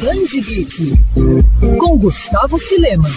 Band Geek com Gustavo Filema.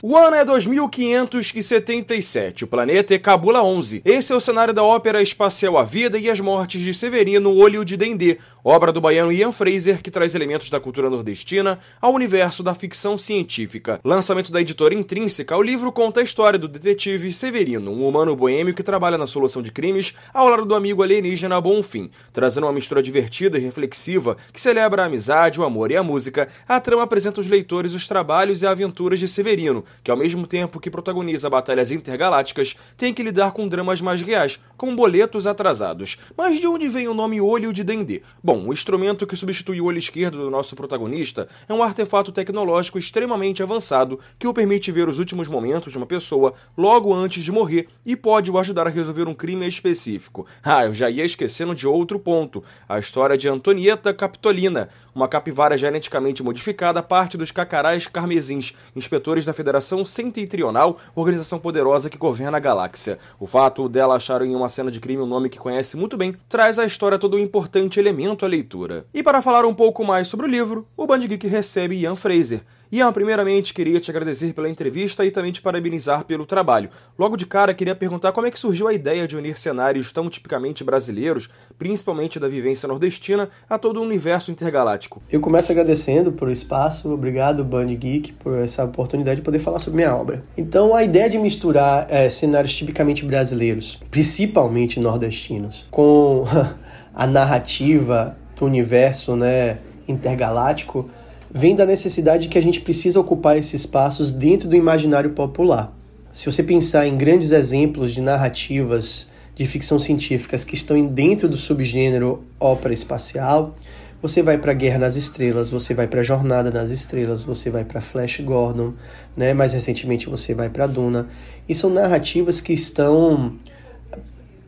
O ano é 2577, o planeta é Cabula 11. Esse é o cenário da ópera espacial A Vida e as Mortes de Severino, Olho de Dendê, obra do baiano Ian Fraser que traz elementos da cultura nordestina ao universo da ficção científica. Lançamento da editora Intrínseca, o livro conta a história do detetive Severino, um humano boêmio que trabalha na solução de crimes ao lado do amigo alienígena Bonfim. Trazendo uma mistura divertida e reflexiva que celebra a amizade, o amor e a música, a trama apresenta aos leitores os trabalhos e aventuras de Severino, que ao mesmo tempo que protagoniza batalhas intergalácticas, tem que lidar com dramas mais reais, com boletos atrasados. Mas de onde vem o nome Olho de Dendê? Bom, o instrumento que substitui o olho esquerdo do nosso protagonista é um artefato tecnológico extremamente avançado que o permite ver os últimos momentos de uma pessoa logo antes de morrer e pode o ajudar a resolver um crime específico. Ah, eu já ia esquecendo de outro ponto: a história de Antonieta Capitolina, uma capivara geneticamente modificada, parte dos cacarás carmesins, inspetores da Federação Setentrional, organização poderosa que governa a galáxia. O fato dela achar em uma cena de crime um nome que conhece muito bem traz à história todo um importante elemento à leitura. E para falar um pouco mais sobre o livro, o Band Geek recebe Ian Fraser, Ian, primeiramente queria te agradecer pela entrevista e também te parabenizar pelo trabalho. Logo de cara, queria perguntar como é que surgiu a ideia de unir cenários tão tipicamente brasileiros, principalmente da vivência nordestina, a todo o universo intergaláctico. Eu começo agradecendo por espaço, obrigado Band Geek por essa oportunidade de poder falar sobre minha obra. Então, a ideia de misturar é, cenários tipicamente brasileiros, principalmente nordestinos, com a narrativa do universo né, intergaláctico vem da necessidade de que a gente precisa ocupar esses espaços dentro do imaginário popular. Se você pensar em grandes exemplos de narrativas de ficção científicas que estão dentro do subgênero ópera espacial, você vai para Guerra nas Estrelas, você vai para Jornada nas Estrelas, você vai para Flash Gordon, né? Mais recentemente você vai para Duna. E são narrativas que estão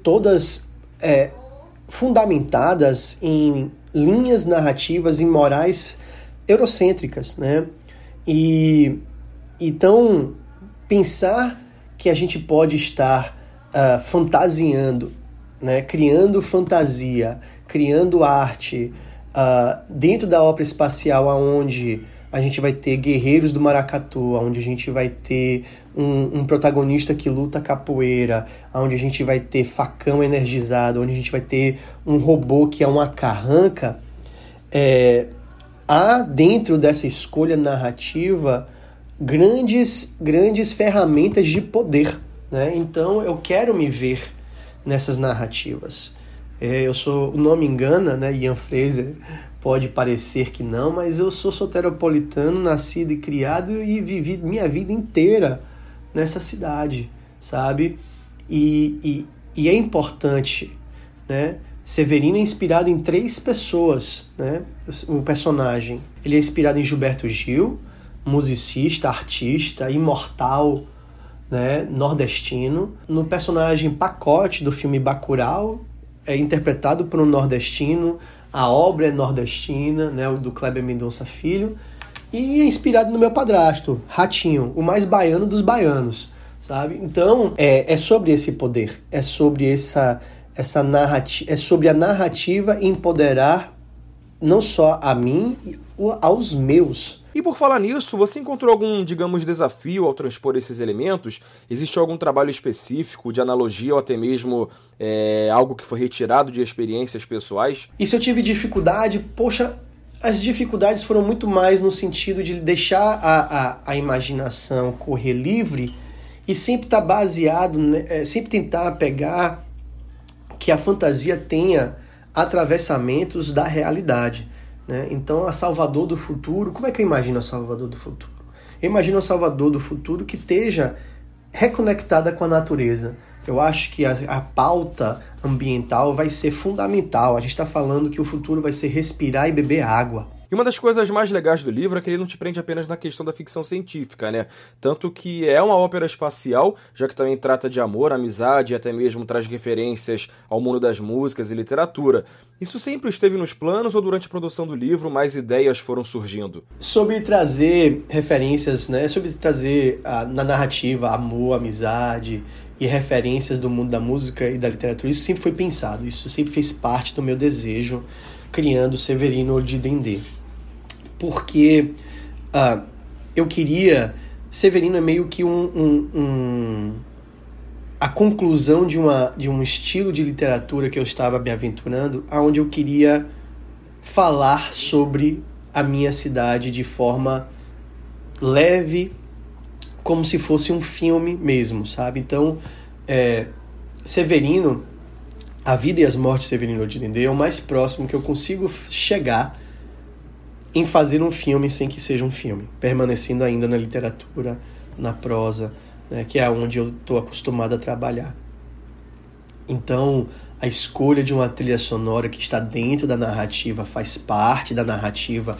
todas é, fundamentadas em linhas narrativas e morais eurocêntricas, né? E então pensar que a gente pode estar uh, fantasiando, né? Criando fantasia, criando arte uh, dentro da ópera espacial, aonde a gente vai ter guerreiros do maracatu, onde a gente vai ter um, um, protagonista que luta capoeira, onde a gente vai ter facão energizado, onde a gente vai ter um robô que é uma carranca, é, há dentro dessa escolha narrativa grandes, grandes ferramentas de poder. Né? Então eu quero me ver nessas narrativas. É, eu sou, o nome engana, né? Ian Fraser pode parecer que não, mas eu sou soteropolitano, nascido e criado e vivi minha vida inteira nessa cidade, sabe? E, e, e é importante, né? Severino é inspirado em três pessoas, né? O personagem. Ele é inspirado em Gilberto Gil, musicista, artista, imortal, né? Nordestino. No personagem Pacote do filme Bacurau, é interpretado por um nordestino. A obra é nordestina, né? Do Kleber Mendonça Filho. E é inspirado no meu padrasto, Ratinho, o mais baiano dos baianos, sabe? Então, é, é sobre esse poder, é sobre essa essa narrativa, é sobre a narrativa empoderar não só a mim, aos meus. E por falar nisso, você encontrou algum, digamos, desafio ao transpor esses elementos? Existe algum trabalho específico de analogia ou até mesmo é, algo que foi retirado de experiências pessoais? E se eu tive dificuldade, poxa, as dificuldades foram muito mais no sentido de deixar a, a, a imaginação correr livre e sempre estar tá baseado, né, é, sempre tentar pegar que a fantasia tenha atravessamentos da realidade. Né? Então, a Salvador do futuro, como é que eu imagino a Salvador do futuro? Eu imagino a Salvador do futuro que esteja reconectada com a natureza. Eu acho que a, a pauta ambiental vai ser fundamental. A gente está falando que o futuro vai ser respirar e beber água. E uma das coisas mais legais do livro é que ele não te prende apenas na questão da ficção científica, né? Tanto que é uma ópera espacial, já que também trata de amor, amizade e até mesmo traz referências ao mundo das músicas e literatura. Isso sempre esteve nos planos ou durante a produção do livro mais ideias foram surgindo? Sobre trazer referências, né? Sobre trazer a, na narrativa amor, amizade e referências do mundo da música e da literatura, isso sempre foi pensado, isso sempre fez parte do meu desejo criando Severino de Dendê. Porque uh, eu queria. Severino é meio que um, um, um, a conclusão de, uma, de um estilo de literatura que eu estava me aventurando, aonde eu queria falar sobre a minha cidade de forma leve, como se fosse um filme mesmo, sabe? Então, é, Severino, A Vida e as Mortes de Severino de Dendê é o mais próximo que eu consigo chegar em fazer um filme sem que seja um filme, permanecendo ainda na literatura, na prosa, né, que é onde eu estou acostumado a trabalhar. Então, a escolha de uma trilha sonora que está dentro da narrativa, faz parte da narrativa,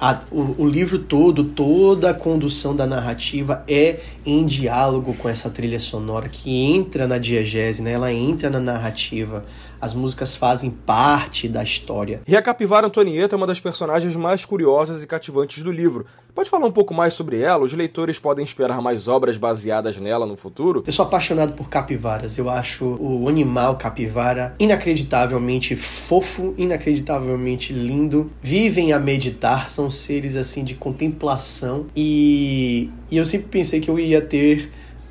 a, o, o, livro todo, toda a condução da narrativa é em diálogo com essa trilha sonora que entra na diegese, né? ela entra na narrativa. As músicas fazem parte da história. E a Capivara Antonieta é uma das personagens mais curiosas e cativantes do livro. Pode falar um pouco mais sobre ela? Os leitores podem esperar mais obras baseadas nela no futuro? Eu sou apaixonado por capivaras. Eu acho o animal capivara inacreditavelmente fofo, inacreditavelmente lindo. Vivem a meditar, são seres assim de contemplação. E, e eu sempre pensei que eu ia ter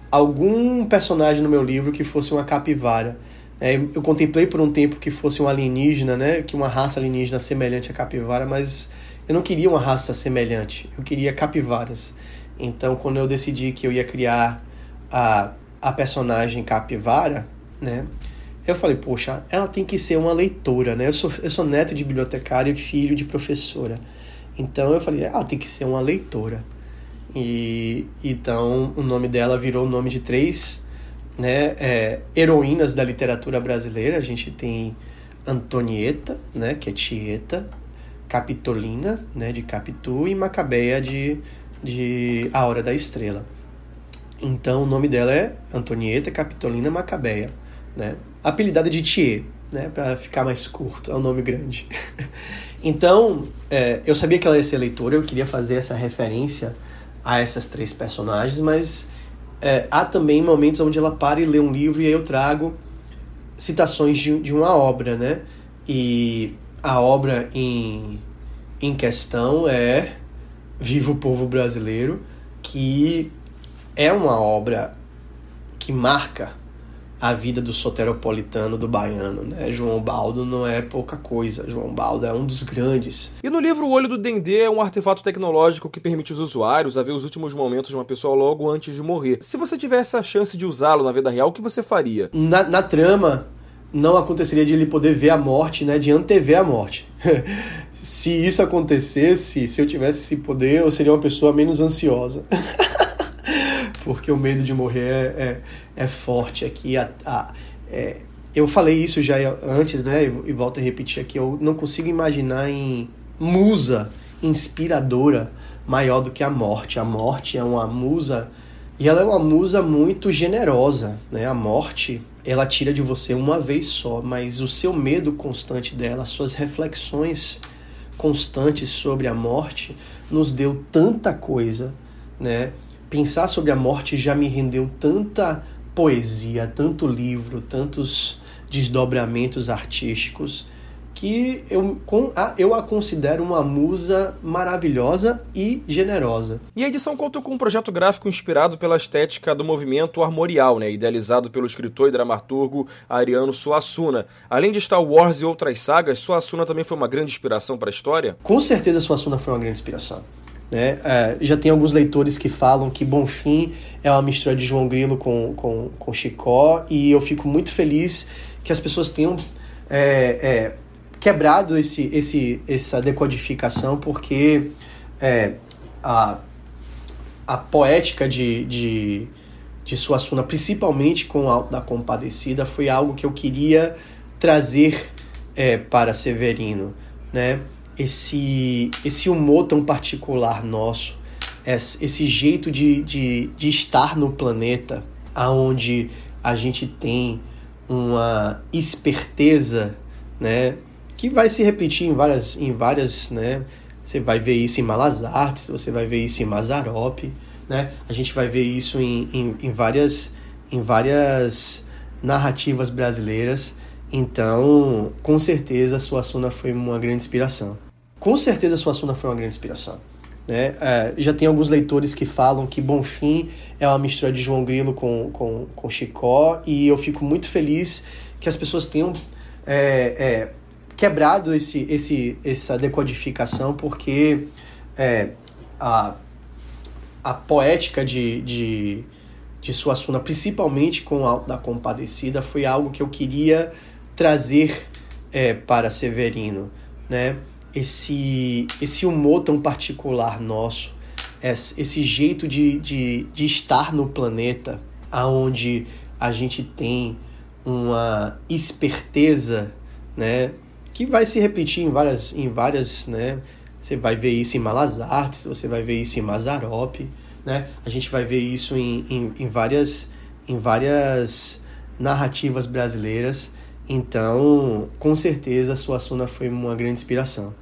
algum personagem no meu livro que fosse uma capivara. É, eu contemplei por um tempo que fosse um alienígena, né? Que uma raça alienígena semelhante à capivara, mas eu não queria uma raça semelhante. Eu queria capivaras. Então, quando eu decidi que eu ia criar a, a personagem capivara, né? Eu falei, poxa, ela tem que ser uma leitora, né? Eu sou, eu sou neto de bibliotecário e filho de professora. Então eu falei, ela tem que ser uma leitora. E então o nome dela virou o nome de três né, é, heroínas da literatura brasileira. A gente tem Antonieta, né, que é Tieta, Capitolina, né, de Capitu, e Macabeia de, de A Hora da Estrela. Então o nome dela é Antonieta Capitolina Macabeia, né? Apelidada de Thier, né, para ficar mais curto, é um nome grande. então, é, eu sabia que ela ia ser leitora, eu queria fazer essa referência a essas três personagens, mas é, há também momentos onde ela para e lê um livro e aí eu trago citações de, de uma obra, né? E a obra em, em questão é Viva o Povo Brasileiro, que é uma obra que marca a vida do soteropolitano do baiano, né? João Baldo não é pouca coisa. João Baldo é um dos grandes. E no livro O Olho do Dendê é um artefato tecnológico que permite os usuários a ver os últimos momentos de uma pessoa logo antes de morrer. Se você tivesse a chance de usá-lo na vida real, o que você faria? Na, na trama, não aconteceria de ele poder ver a morte, né? De antever a morte. se isso acontecesse, se eu tivesse esse poder, eu seria uma pessoa menos ansiosa. porque o medo de morrer é, é, é forte aqui. A, a, é, eu falei isso já antes, né? E, e volto a repetir aqui. Eu não consigo imaginar em musa inspiradora maior do que a morte. A morte é uma musa e ela é uma musa muito generosa, né? A morte, ela tira de você uma vez só, mas o seu medo constante dela, suas reflexões constantes sobre a morte nos deu tanta coisa, né? pensar sobre a morte já me rendeu tanta poesia, tanto livro, tantos desdobramentos artísticos que eu, eu a considero uma musa maravilhosa e generosa. E a edição conta com um projeto gráfico inspirado pela estética do movimento armorial, né, idealizado pelo escritor e dramaturgo Ariano Suassuna. Além de Star Wars e outras sagas, Suassuna também foi uma grande inspiração para a história? Com certeza Suassuna foi uma grande inspiração. Né? É, já tem alguns leitores que falam que Bonfim é uma mistura de João Grilo com, com, com Chicó, e eu fico muito feliz que as pessoas tenham é, é, quebrado esse, esse, essa decodificação, porque é, a, a poética de, de, de Suassuna, principalmente com Alto da Compadecida, foi algo que eu queria trazer é, para Severino. Né? esse, esse humor tão particular nosso, esse jeito de, de, de estar no planeta, aonde a gente tem uma esperteza, né, que vai se repetir em várias, em várias, né, você vai ver isso em Malas Artes, você vai ver isso em Mazarop, né, a gente vai ver isso em, em, em várias, em várias narrativas brasileiras. Então, com certeza, a Suassuna foi uma grande inspiração. com certeza Suassuna foi uma grande inspiração. Né? É, já tem alguns leitores que falam que Bonfim é uma mistura de João Grilo com, com, com Chicó, e eu fico muito feliz que as pessoas tenham é, é, quebrado esse, esse, essa decodificação, porque é, a, a poética de, de, de Suassuna, principalmente com a da Compadecida, foi algo que eu queria trazer é, para Severino. Né? esse, esse humor tão particular nosso, esse jeito de, de, de estar no planeta, aonde a gente tem uma esperteza, né, que vai se repetir em várias, em várias, né, você vai ver isso em Malas Artes, você vai ver isso em Mazarop, né, a gente vai ver isso em, em, em várias, em várias narrativas brasileiras, então, com certeza, Suassuna foi uma grande inspiração.